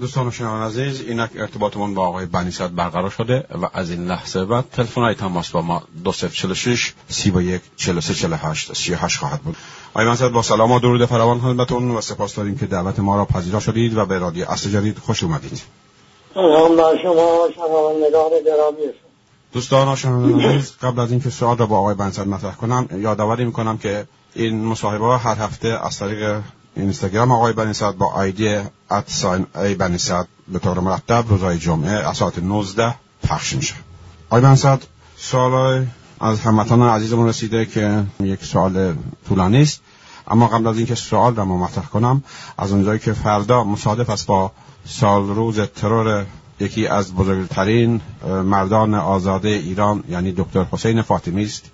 دوستان و شنوان عزیز اینک ارتباطمون با آقای بنیصد برقرار شده و از این لحظه بعد تلفن های تماس با ما 2046 31 43 48 38 خواهد بود. آقای بنیصد با سلام و درود فراوان خدمتتون و سپاس داریم که دعوت ما را پذیرا شدید و به رادیو اصل جدید خوش اومدید. سلام بر شما شنوندگان گرامی دوستان و شنوندگان عزیز قبل از اینکه سوال را با آقای بنیصد مطرح کنم یادآوری می‌کنم که این مصاحبه هر هفته از طریق اینستاگرام آقای بنیصد با آیدی ادساین ای بنیصد به طور مرتب روزهای جمعه از ساعت 19 پخش میشه. آقای بنیصد سوال از هموطنان عزیزمون رسیده که یک سوال طولانی است. اما قبل از اینکه سوال را مطرح کنم از اونجایی که فردا مصادف است با سال روز ترور یکی از بزرگترین مردان آزاده ایران یعنی دکتر حسین فاطمی است.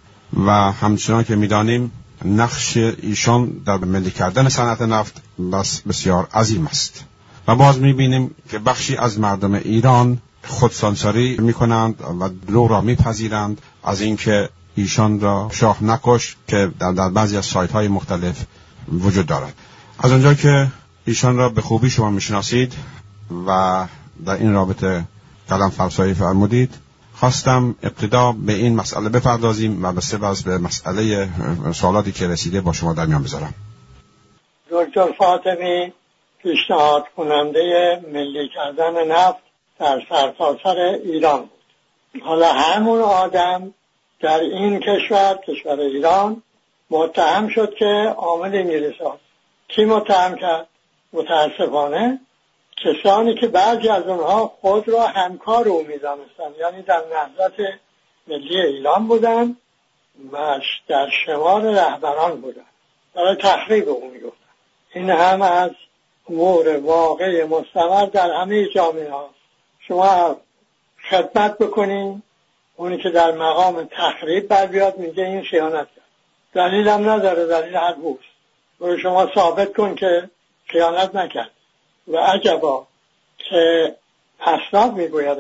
و همچنان که می‌دانیم نقش ایشان در ملی کردن صنعت نفت بس بسیار عظیم است. و باز می‌بینیم که بخشی از مردم ایران خودسانساری می‌کنند و دروغ را میپذیرند از اینکه ایشان را شاه نکش که در, در بعضی از سایت های مختلف وجود دارد. از اونجا که ایشان را به خوبی شما می‌شناسید و در این رابطه کلم فرسایی فرمودید خواستم ابتدا به این مسئله بپردازیم و به سپس به مسئله سوالاتی که رسیده با شما در میان بذارم. دکتر فاطمی پیشنهاد کننده ملی کردن نفت در سرتاسر ایران بود. حالا همون آدم در این کشور کشور ایران متهم شد که عامل انگلیس کی متهم کرد؟ متاسفانه کسانی که بعضی از اونها خود را همکار او می‌دانستند. یعنی در نهضت ملی ایران بودند و در شمار رهبران بودند برای تخریب او می‌گفتن. این هم از امور واقع مستمر در همه جامعه ها شما خدمت بکنین. اونی که در مقام تخریب بر بیاد میگه این خیانت کرد. دلیل هم نداره. دلیل هر بوست شما ثابت کن که خیانت نکرد. و عجبا که اسناد می‌گوید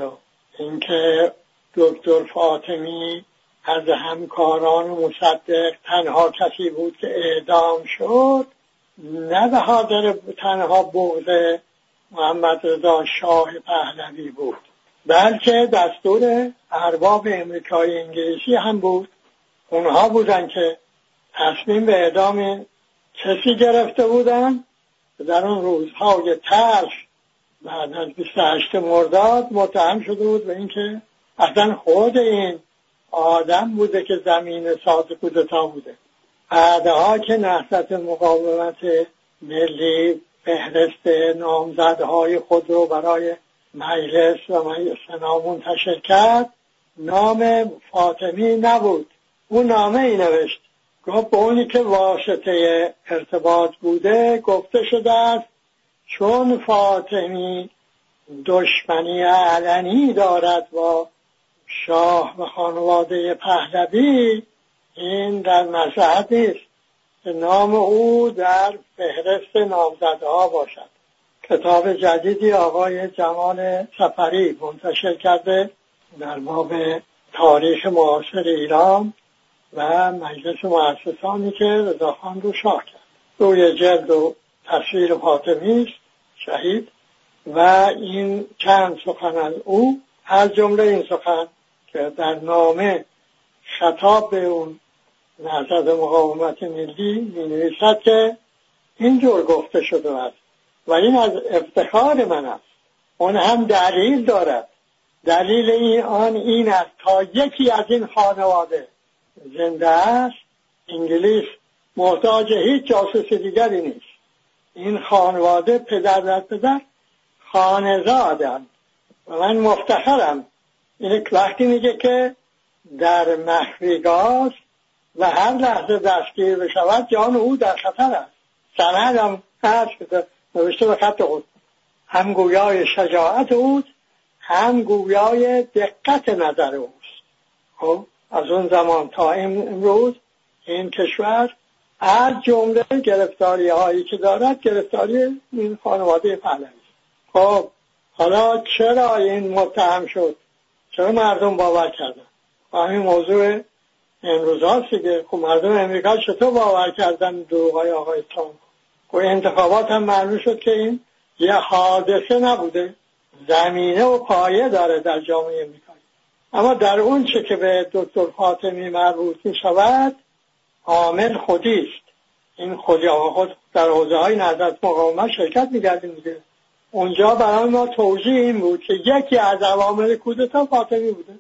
اینکه دکتر فاطمی از همکاران مصدق تنها کسی بود که اعدام شد نه به خاطر تنها بغض محمد رضا شاه پهلوی بود بلکه دستور ارباب امریکای انگلیسی هم بود. اونها بودن که تصمیم به اعدام کسی گرفته بودن در اون روزهای تلخ بعد از 28 مرداد متهم شده بود به اینکه اصلا خود این آدم بوده که زمین ساز کودتا بوده. بعدها که نهضت مقاومت ملی فهرست نامزدهای خود رو برای مجلس و مجلس منتشر کرد. نام فاطمی نبود. او نامه ای نوشت. گفت به اونی که واسطه ارتباط بوده گفته شده است چون فاطمی دشمنی علنی دارد با شاه و خانواده پهلوی این در مساحت نیست نام او در فهرست نامزده ها باشد. کتاب جدیدی آقای جمال سفری منتشر کرده در باب تاریخ معاصر ایران. و مجلس مؤسسانی که رضاخان رو شاه کرد. روی جلد و تصویر فاطمی شهید و این چند سخن از او از جمله این سخن که در نامه خطاب به اون نهضت مقاومت ملی می نویسد که اینجور گفته شده است و این از افتخار من است. اون هم دلیل دارد. دلیل این آن این است تا یکی از این خانواده زنده است انگلیس محتاج هیچ جاسوس دیگری نیست. این خانواده پدر در پدر خانزادن و من مفتخرم. این وقتی میگه که در مخفیگاه و هر لحظه دستگیر بشود جان او در خطر است. سند هم هست نوشته به خط خود. هم گویای شجاعت اوست هم گویای دقت نظر اوست. خب؟ از اون زمان تا امروز این کشور از جمله گرفتاری هایی که دارد گرفتاری این خانواده پهلوی. خب حالا چرا این متهم شد؟ چرا مردم باور کردن؟ همین موضوع امروز هاست دیگه. خب مردم امریکا چطور باور کردن دروغ های آقای ترامپ؟ خب انتخابات هم معلوم شد که این یه حادثه نبوده. زمینه و پایه داره در جامعه امریکایی اما در اون چه که به دکتر فاطمی مربوط می شود عامل خودی است. این خودی خود در حوزه های نهضت مقاومت شرکت میگردیم میده اونجا برای ما توضیح این بود که یکی از عوامل کودتا فاطمی بوده.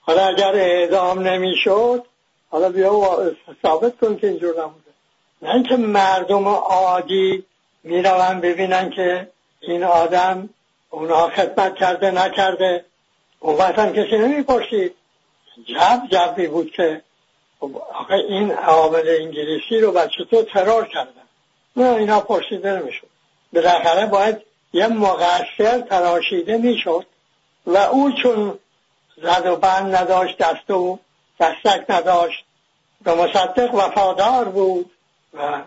حالا اگر اعدام نمی‌شد حالا بیا ثابت کن که اینجور نبوده. نه اینکه مردم عادی می‌روند ببینن که این آدم اونها خدمت کرده نکرده. وقت هم کسی نمی‌پرسید. جب جبی بود که خب، آقا این عوامل انگلیسی رو بچه تو ترور کردن. نه اینا پرسیده نمی‌شد. بالاخره باید یه مقصر تراشیده می‌شد و او چون زد و بند نداشت دست و دستک نداشت و مصدق وفادار بود و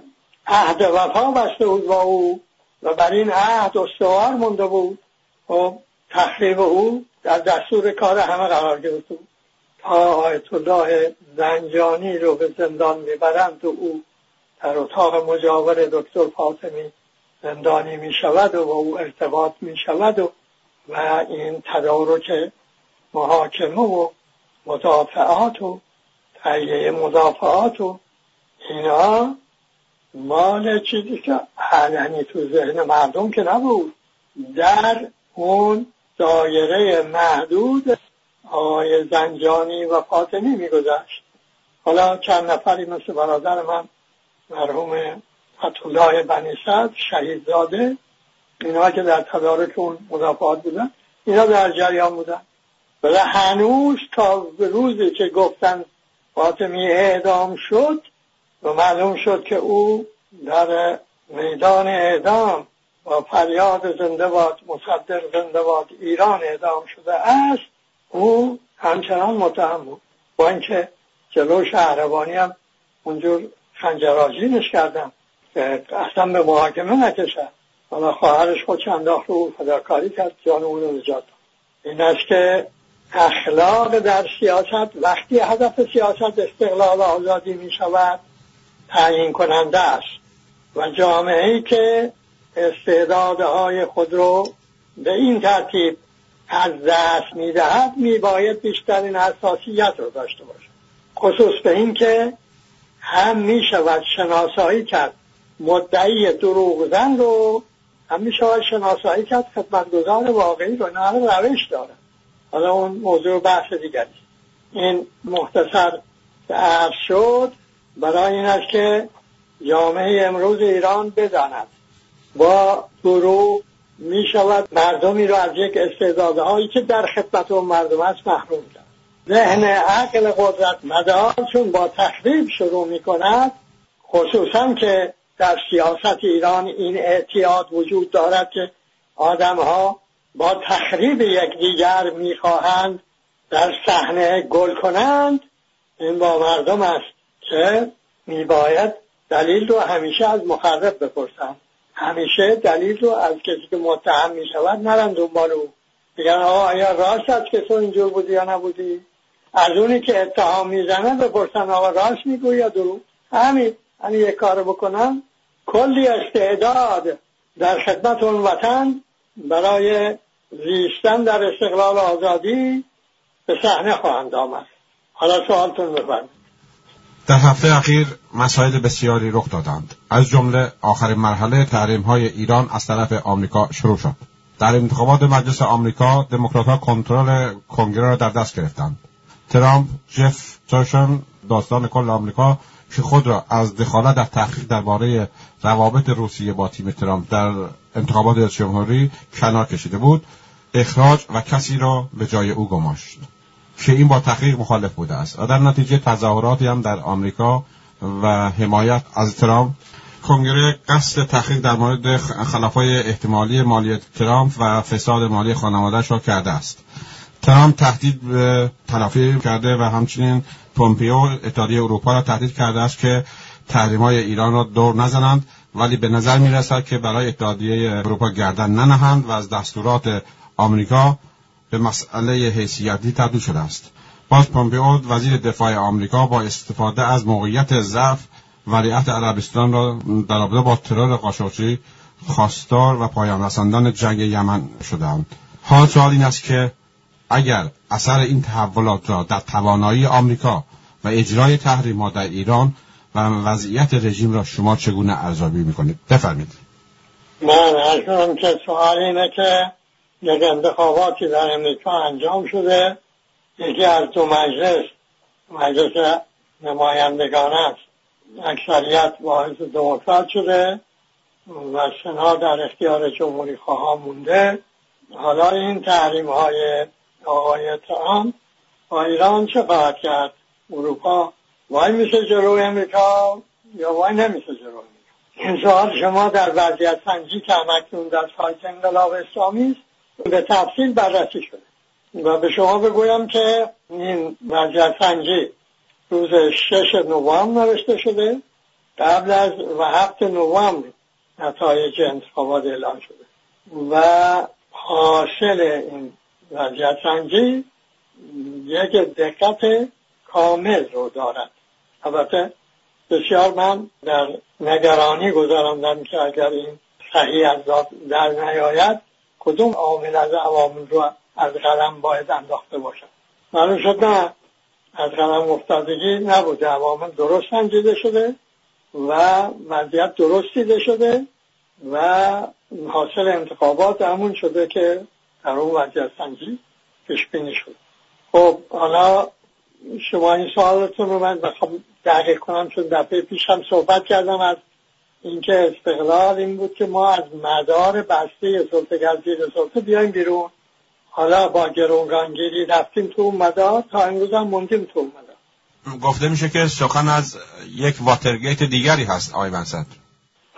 عهد وفا بسته بود با او و بر این عهد استوار مونده بود. و خب، تخریب او در دستور کار همه قرار گرفته بود تا آیت الله زنجانی رو به زندان می‌برند و او در اتاق مجاور دکتر فاطمی زندانی می شود و با او ارتباط می شود و, و این تدارک محاکمه و مدافعات و تهیه مدافعات و اینا مال چیزی که علنی تو ذهن مردم که نبود. در اون دایره محدود آقای زنجانی و فاطمی میگذشت حالا چند نفری مثل برادر من مرحوم فتولای بنی شهید زاده اینا که در تدارک اون مدافعات بودن اینا در جریان بودن. ولی هنوز تا روزی که گفتن فاطمی اعدام شد و معلوم شد که او در میدان اعدام با فریاد زنده باد مصدق زنده باد ایران اعدام شده است. او همچنان متهم بود. با اینکه جلو شهربانی هم اونجور خنجرازینش کردم که اصلا به محاکمه نکشد حالا خواهرش خود انداخت رو فداکاری کرد جان او رو نجات این است که اخلاق در سیاست وقتی هدف سیاست استقلال و آزادی می شود تعیین کننده است. و جامعه ای که استعدادهای خود رو به این ترتیب از دست می‌دهد میباید بیشترین حساسیت رو داشته باشد. خصوص به این که هم می شود شناسایی کرد مدعی دروغ زن رو هم می شود شناسایی کرد خدمتگزار واقعی رو نه روش داره. حالا اون موضوع بحث دیگری. این مختصر عرض شد برای این است که جامعه امروز ایران بداند. با دروغ می شود مردمی رو از یک استعدادهایی که در خدمت اون مردم است محروم کرد. ذهن عقل قدرت مدار چون با تخریب شروع می کند خصوصا که در سیاست ایران این اعتیاد وجود دارد که آدم ها با تخریب یکدیگر می‌خواهند در صحنه گل کنند. این با مردم است که میباید دلیل رو همیشه از مخرب بپرسند. همیشه دلیل رو از کسی که متهم می شود نرن دنبال او. بگن آقا آیا راست است که تو اینجور بودی یا نبودی؟ از اونی که اتهام می‌زنه بپرسن آقا راست میگوی یا درو همین. همین یک کار بکنم. کلی استعداد در خدمت اون وطن برای زیستن در استقلال آزادی به صحنه خواهند آمد. حالا سوالتون بفرمایید. در هفته اخیر مسائل بسیاری رخ دادند. از جمله آخرین مرحله تحریم های ایران از طرف آمریکا شروع شد. در انتخابات مجلس آمریکا دموکراتها کنترل کنگره را در دست گرفتند. ترامپ جف سوشن داستان کل آمریکا که خود را از دخالت در تحقیق درباره روابط روسیه با تیم ترامپ در انتخابات جمهوری کنار کشیده بود اخراج و کسی را به جای او گماشت. که این با تحقیق مخالف بوده است. و در نتیجه تظاهراتی هم در آمریکا و حمایت از ترامپ کنگره قصد تحقیق در مورد خلافای احتمالی مالی ترامپ و فساد مالی خانوادهش را کرده است. ترامپ تهدید به تلافی کرده و همچنین پومپیو اتحادیه اروپا را تهدید کرده است که تحریم های ایران را دور نزنند ولی به نظر می رسد که برای اتحادیه اروپا گردن ننهند و از دستورات آمریکا به مسئله حیثیتی تبدیل شده است. باز پومپئو وزیر دفاع آمریکا با استفاده از موقعیت ضعف ولیعت عربستان را در رابطه با ترور قاشقچی خواستار و پایان رساندن جنگ یمن شدند حال سوال این است که اگر اثر این تحولات را در توانایی آمریکا و اجرای تحریمات در ایران و وضعیت رژیم را شما چگونه ارزیابی می‌کنید؟ بفرمید من ارزم که سوال اینه که یک انتخاباتی در امریکا انجام شده. یکی از دو مجلس مجلس نمایندگان است اکثریت باعث دموکرات شده و سنا در اختیار جمهوری خواه مونده. حالا این تحریم های آقای ترامپ با ایران چه خواهد کرد؟ اروپا وای میشه جلوی امریکا یا وای نمیشه جلوی این سوال شما در وضعیت سنجی که همکنون در سایت انقلاب اسلامی است. به تفصیل بررسی شده. و به شما بگویم که این وضعیت سنجی روز شش نوامبر نوشته شده. قبل از و هفت نوامبر نتایج انتخابات اعلام شده. و حاصل این وضعیت سنجی یک دقت کامل رو دارد. البته بسیار من در نگرانی گذراندم که اگر این صحیح از در نیاید کدوم عامل از عوامل رو از قلم باید انداخته باشد معلوم شد نه. از قلم افتادگی نبوده. عوامل درست سنجیده شده و وضعیت درست دیده شده و حاصل انتخابات همون شده که در اون وضعیت سنجی پیش بینی شد. خب حالا شما این سوالتون رو من بخوام دقیق کنم چون دفعه پیش هم صحبت کردم از اینکه استقلال این بود که ما از مدار بسته سلطه گزیر سلطه بیایم بیرون. حالا با گرونگانگیری رفتیم تو اون مدار تا امروز هم موندیم تو اون مدار. گفته میشه که سخن از یک واترگیت دیگری هست آقای بنسد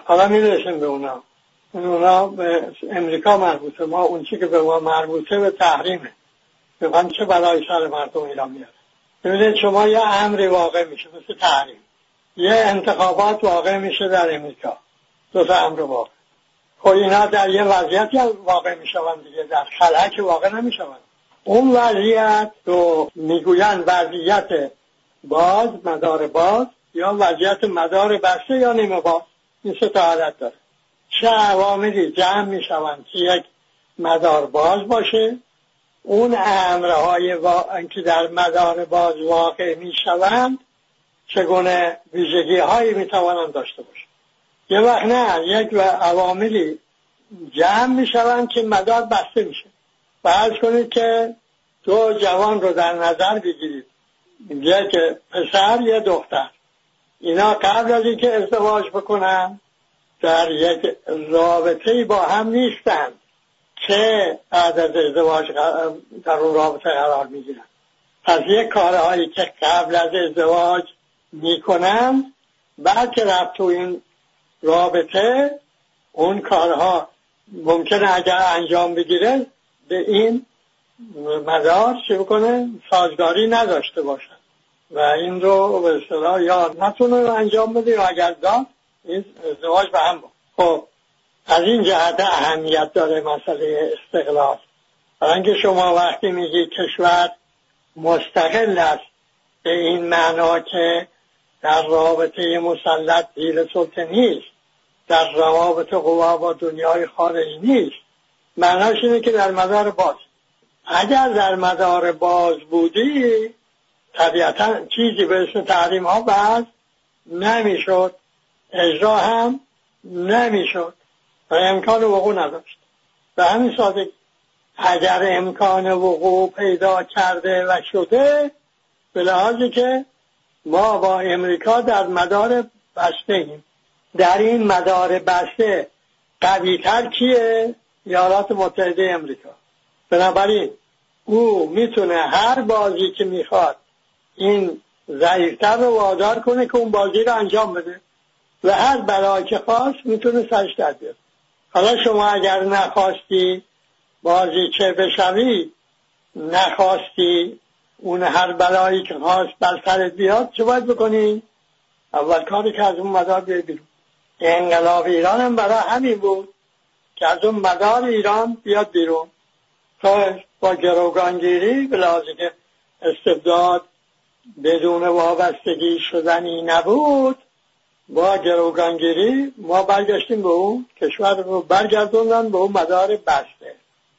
حالا می‌رسیم به اونا. اونا به امریکا مربوطه ما اون چی که به ما مربوطه به تحریمه. به چه بلای سر مردم ایران میاره ببینید شما یه امری واقع میشه مثل تحریم. یه انتخابات واقع میشه در امریکا. دو تا امر واقع. خب اینا در یه وضعیتی واقع می‌شوند دیگه. در خلک واقع نمی‌شوند. اون وضعیت رو می‌گویند وضعیت باز مدار باز یا وضعیت مدار بسته یا نیمه باز. این سه تا حالت داره. چه عواملی جمع می‌شوند که یک مدار باز باشه؟ اون امرهای که در مدار باز واقع می شوند چگونه ویژگی هایی می توانند داشته باشند. یه وقت نه یک و عواملی جمع می شوند که مدار بسته میشه. فرض کنید که دو جوان رو در نظر بگیرید. یک پسر یه دختر. اینا قبل از اینکه ازدواج بکنن در یک رابطه با هم نیستند که بعد از ازدواج در اون رابطه قرار می‌گیرن پس یک کارهایی که قبل از ازدواج می‌کنن بعد که رفت تو این رابطه اون کارها ممکنه اگر انجام بگیره به این مدار چه بکنه سازگاری نداشته باشن و این رو به اصطلاح یا نتونه انجام بده یا اگر داد این ازدواج به هم خب از این جهت اهمیت داره مسئله استقلال. اینکه شما وقتی میگی کشور مستقل است به این معنا که در رابطه مسلط زیر سلطه نیست. در روابط قوا با دنیای خارجی نیست. معناش اینه که در مدار باز. اگر در مدار باز بودی طبیعتا چیزی به اسم تحریم ها بعد نمی‌شد. اجرا هم نمی‌شد. و امکان وقوع نداشت. به همین ساده اگر امکان وقوع پیدا کرده و شده به لحاظی که ما با امریکا در مدار بسته ایم. در این مدار بسته قویتر کیه؟ ایالات متحده امریکا. بنابراین او می‌تونه هر بازی که می‌خواد این ضعیفتر رو وادار کنه که اون بازی رو انجام بده. و هر بلایی که خواست می‌تونه سرش در بیاره. حالا شما اگر نخواستی بازی چه بشوی نخواستی اون هر بلایی که خواست بر سرت بیاد چه باید بکنی؟ اول کاری که از اون مدار بیای بیرون. انقلاب ایران هم برای همین بود که از اون مدار ایران بیاد بیرون. تا با گروگانگیری به لحاظی که استبداد بدون وابستگی شدنی نبود با گروگانگیری ما برگشتیم به اون کشور رو برگردوندن به اون مدار بسته.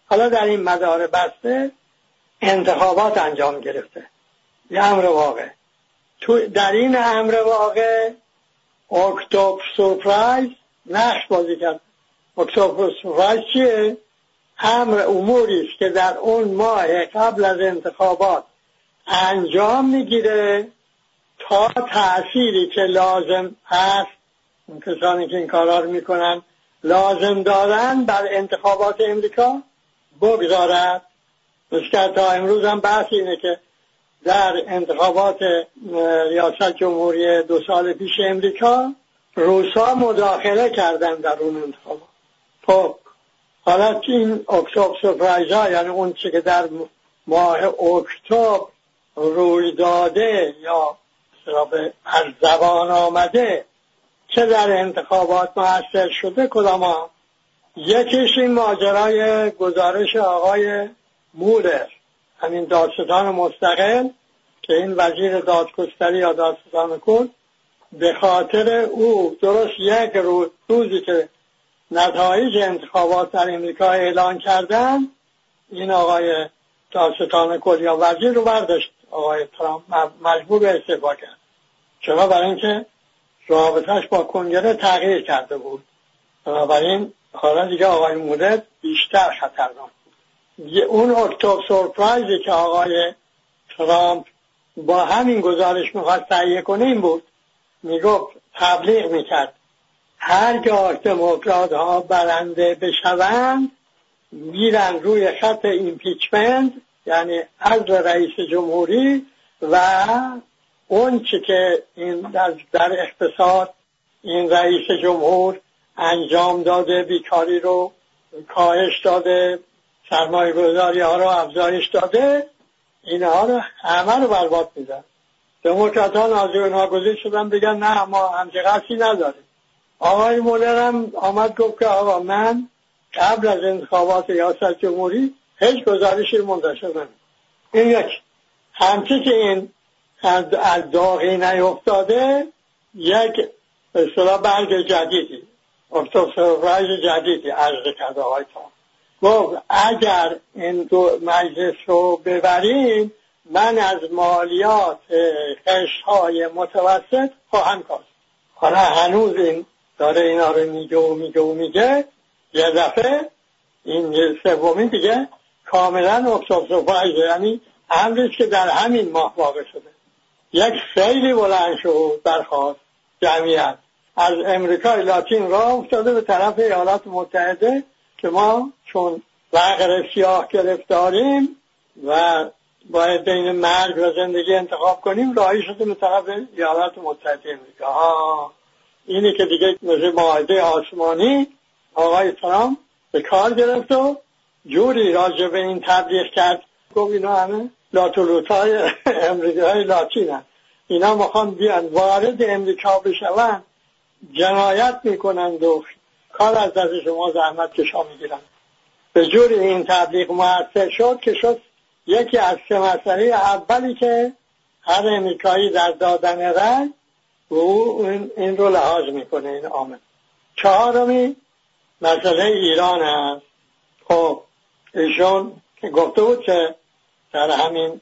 حالا در این مدار بسته انتخابات انجام گرفته. یه امر واقع. تو در این امر واقع اکتوب سورپرایز نقش بازی کرد. اکتوب سورپرایز چیه؟ امر اموری است که در اون ماه قبل از انتخابات انجام می‌گیره تا تأثیری که لازم هست. اون کسانی که این کارا رو می‌کنن لازم دارن بر انتخابات امریکا بگذارد. مثل تا امروز هم بحث اینه که در انتخابات ریاست جمهوری دو سال پیش امریکا روسا مداخله کردن در اون انتخابات. خب حالا این اکتبر سپرایز ها یعنی اون چی که در ماه اکتبر روی داده یا از زبان آمده چه در انتخابات موثر شده کدام یکیش این ماجرای گزارش آقای مولر همین دادستان مستقل که این وزیر دادگستری یا دادستان کل به خاطر او درست یک روز روزی که نتایج انتخابات در امریکا اعلان کردن این آقای دادستان کل یا وزیر رو برداشت. آقای ترامپ مجبور به استعفا کرد. چرا؟ برای اینکه رابطهش با کنگره تغییر کرده بود. بنابراین حالا دیگه آقای مولد بیشتر خطرناک. اون اکتبر سورپرایزی که آقای ترامپ با همین گزارش می‌خواست تهیه کنه این بود. می‌گفت تبلیغ می‌کرد. هرگاه دموکرات ها برنده بشوند میرن روی خط ایمپیچمنت یعنی از رئیس جمهوری و اون چی که این در, در اقتصاد این رئیس جمهور انجام داده بیکاری رو کاهش داده سرمایه گذاری ها رو افزایش داده اینها رو همه رو برباد میدن. دموکرات ها ناظر ناگزیر شدن بگن نه ما همچه قصی نداریم. آقای مولر هم آمد گفت که آقا من قبل از انتخابات ریاست جمهوری هیچ گزارشی منتشر نمید این یک. همچه که این از داغی نیفتاده یک اصطلاح برگ جدیدی. اکتبر جدیدی عرض کرده های تا گفت اگر این دو مجلس رو ببریم من از مالیات خشت های متوسط خواهم کاست حالا هنوز این داره اینا رو میگه و میگه و میگه یه دفعه این سومی دیگه کاملا اکتبر یعنی امریست که در همین ماه واقع شده. یک خیلی بلند شد برخواست جمعیت. از امریکای لاتین راه افتاده به طرف ایالات متحده. که ما چون وقر سیاه گرفتاریم و باید بین مرگ و زندگی انتخاب کنیم راهی شده به طرف ایالات متحده امریکا ها اینی که دیگه مثل معاهده آسمانی آقای ترامپ به کار گرفت و جوری راجع به این تبلیغ کرد. گفت اینا همه لاتولوت های امریکای لاتین هست اینا می‌خوان بیان وارد امریکا بشون جنایت می‌کنند و کار از دست شما زحمت کشا می‌گیرند به جوری این تبلیغ موثر شد که شد یکی از سه مسئله اولی که هر امریکایی در دادن رنگ او این رو لحاظ می‌کنه این آمد چهارمی مسئله ایران هست خب ایشون که گفته بود که در همین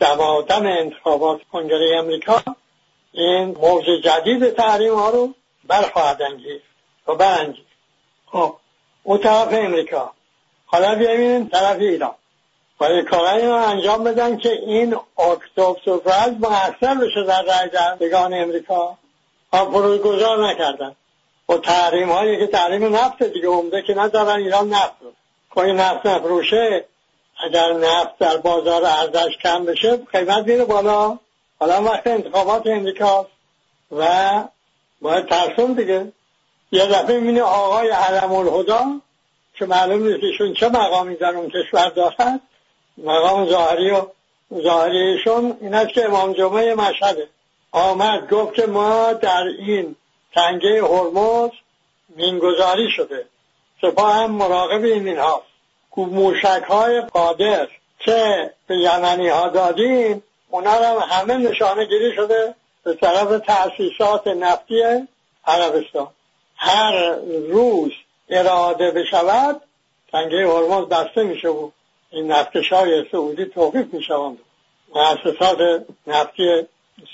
دمادم انتخابات کنگره امریکا این موضوع جدید تحریم ها رو برخواهد انگیز و برانگیز خب اون طرف امریکا. حالا بیاییم طرف ایران. باید کارهایی رو انجام بدن که این اکتوب سفرز محصل بشه در رای دهندگان امریکا. ها گذار نکردن. و تحریم هایی که تحریم نفت دیگه عمده که ندارن ایران نفت رو. کنی خب نفت نفروشه اگر نفت در بازار ارزش کم بشه قیمت میره بالا. حالا وقت انتخابات امریکا و باید ترسون دیگه. یه دفعه می‌بینی آقای علم الهدا که معلوم نیست ایشون چه مقامی در اون کشور دارد مقام ظاهری و ظاهریشون این است که امام جمعه مشهده. آمد گفت که ما در این تنگه هرمز مینگذاری شده. سپاه هم مراقب این مین هاست موشک های قادر که به یمنی ها دادیم اونا هم همه نشانه گیری شده به طرف تأسیسات نفتی عربستان. هر روز اراده بشود تنگه هرمز بسته میشه و این نفتش های سعودی توقیف می‌شوند مؤسسات نفتی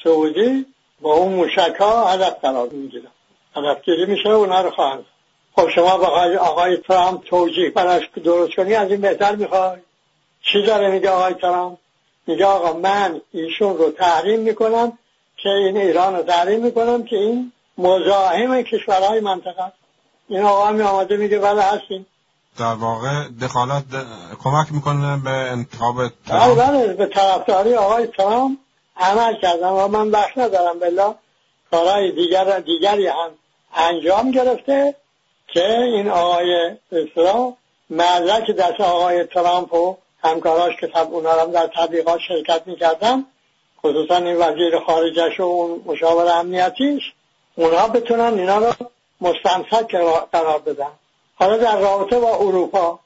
سعودی با اون موشک ها هدف قرار می‌گیرن. هدفگیری میشه و اونا رو خواهند خب شما با آقای ترامپ توجیه براش درست کنی از این بهتر می‌خوای؟ چی داره میگه آقای ترامپ؟ میگه آقا من ایشون رو تحریم می‌کنم که این ایران رو تحریم می‌کنم که این مزاحم کشورهای منطقه. این آقا می آمده میگه بله هستیم. در واقع دخالت کمک می‌کنه به انتخاب ترامپ. بله بله به طرفداری آقای ترامپ عمل کردم و من بخش ندارم بلا کارهای دیگر دیگری هم انجام گرفته که این آقای اسرا مدرک دست آقای ترامپ و همکاراش که تب اونا هم در تبلیغات شرکت می‌کردن خصوصا این وزیر خارجش و اون مشاور امنیتیش. اونها بتونن اینا رو مستمسک قرار بدن. حالا در رابطه با اروپا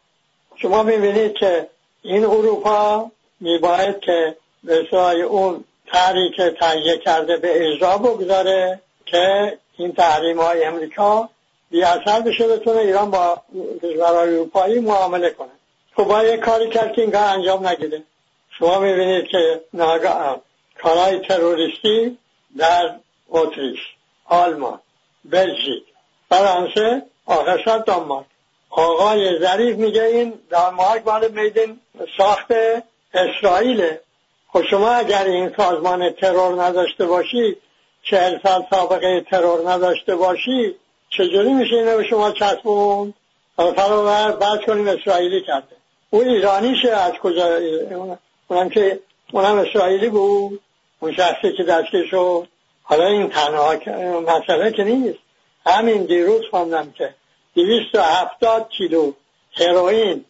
شما می‌بینید که این اروپا میباید که به اون تحریک تهیه کرده به اجرا بگذاره که این تحریم های امریکا بی اثر بشه بتونه ایران با کشورهای اروپایی معامله کنه. خب یک کاری کرد که این کار انجام نگیره. شما می‌بینید که ناگاه کارهای تروریستی در اتریش. آلمان بلژیک. فرانسه آخر دانمارک. آقای ظریف میگه این دانمارک مال میدین ساخت اسرائیله خب شما اگر این سازمان ترور نداشته باشی چهل سال سابقه ترور نداشته باشی چجوری میشه اینو به شما چسبون حالا فرا کنیم اسرائیلی کرده. او ایرانیشه از کجا؟ اونم که اونم اسرائیلی بود. اون شخصی که دستگیر شد حالا این تنها مسئله که نیست. همین دیروز خوندم که دویست و هفتاد کیلو هروئین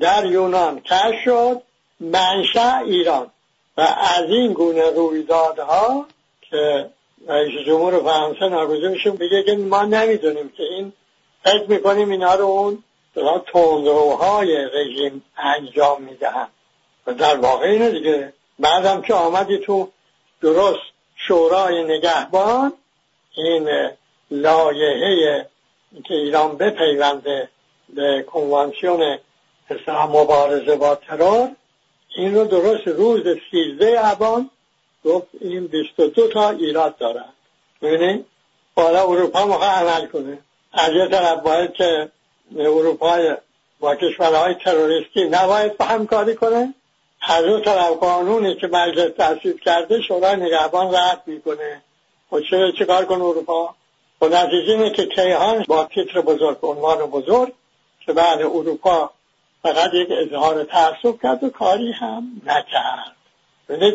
در یونان کش شد منشأ ایران. و از این گونه رویدادها که رئیس جمهور فرانسه ناگزیرشون بگه که ما نمی‌دونیم که این فکر می‌کنیم اینا رو اون تندروهای رژیم انجام می‌دهن و در واقع اینه دیگه. بعدم که آمدی تو درست شورای نگهبان این لایحه که ایران بپیونده به کنوانسیون مبارزه با ترور این رو درست روز سیزده ابان گفت این 22 تا ایراد دارن. ببینید حالا اروپا موقع عمل کنه. از یه طرف باید که اروپا با کشورهای تروریستی نباید با همکاری کنه. از اون طرف قانونی که مجلس تصویب کرده شورای نگهبان رد می‌کنه. خب چه کار کنه اروپا؟ و خب نتیجه اینه که کیهان با تیتر بزرگ عنوان بزرگ که بعد اروپا فقط یک اظهار تعصب کرد و کاری هم نکرد. ببینید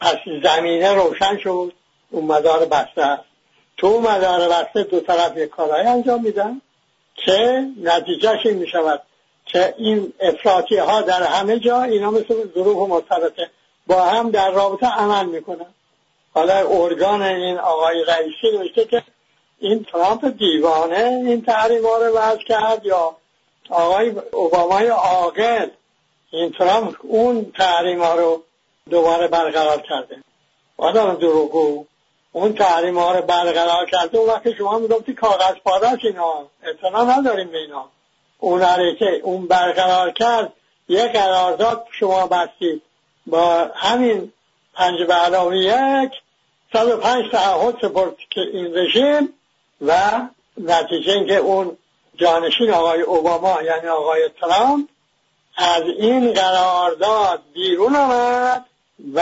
پس زمینه روشن شد. اون مدار بسته تو اون مدار بسته دو طرف یک کارهای انجام میدن که نتیجهش این می‌شود. که این افراطی ها در همه جا اینا مثل ظروف و مرتبطه. با هم در رابطه عمل می‌کنن. حالا ارگان این آقای رئیسی نوشته که این ترامپ دیوانه این تحریم ها رو وضع کرد یا آقای اوبامای عاقل این ترامپ اون تحریم ها رو دوباره برقرار کرده. آدم دروگو اون تحریم ها رو برقرار کرده اون وقت شما می‌گفتی کاغذ پاداش اینا اعتنا نداریم به اینا. اون که اون برقرار کرد یه قرارداد شما بستید. با همین پنج علاوه یک صد و پنج تعهد سپرد که این رژیم و نتیجه اینکه اون جانشین آقای اوباما یعنی آقای ترامپ از این قرارداد بیرون آمد و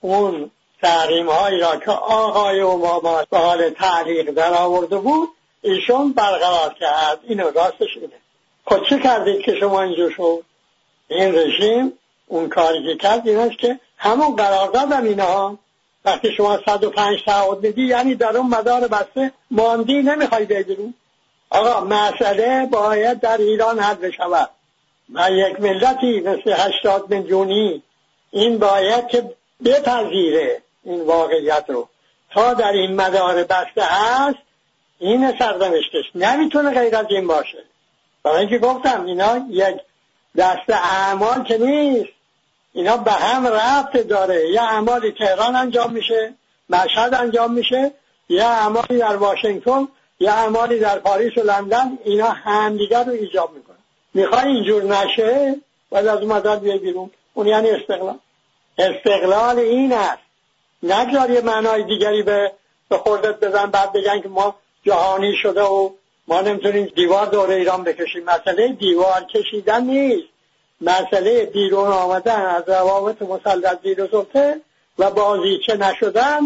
اون تحریم هایی را که آقای اوباما به حال تعلیق در آورده بود ایشون برقرار کرد. اینو راستش اینه. خب چه کردید که شما اینجور شد این رژیم اون کاری که کرد این که همون قرارداد هم اینا وقتی شما 105 تعهد میدی یعنی در اون مدار بسته ماندی نمی‌خوای بگیرون آقا مسئله باید در ایران حل بشود. و یک ملتی مثل هشتاد میلیونی این باید که بپذیره این واقعیت رو. تا در این مدار بسته هست این سرنوشتش نمی‌تونه غیر از این باشه. برای اینکه گفتم اینا یک دست اعمال که نیست. اینا به هم رفت داره. یه اعمالی تهران انجام میشه مشهد انجام میشه یه اعمالی در واشنگتن یه اعمالی در پاریس و لندن اینا همدیگر رو ایجاب می‌کنن. می‌خوای اینجور نشه باید از اون بیای بیرون. اون یعنی استقلال. استقلال این است. نگذار یه معنای دیگری به به خوردت بزن بعد بگن که ما جهانی شده و ما نمی‌تونیم دیوار دور ایران بکشیم. مسئله دیوار کشیدن نیست. مسئله بیرون آمدن از روابط مسلط زیر سلطه و بازیچه نشدن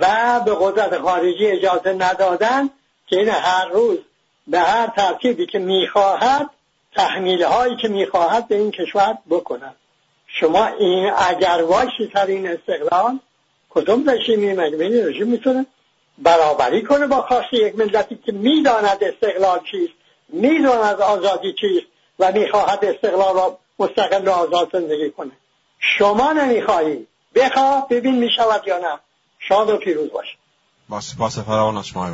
و به قدرت خارجی اجازه ندادن که این هر روز به هر ترتیبی که می‌خواهد تحمیل هایی که می‌خواهد به این کشور بکند شما این اگر واشی سر این استقلال کدوم رژیمی؟ مگه این رژیم می‌تونه؟ برابری کنه با خواست یک ملتی که می‌داند استقلال چیست می‌داند آزادی چیست و می‌خواهد استقلال را مستقل و آزاد زندگی کنه. شما نمی‌خواهی. بخواه ببین می‌شود یا نه. شاد و پیروز باش. با سپاس فراوان از شما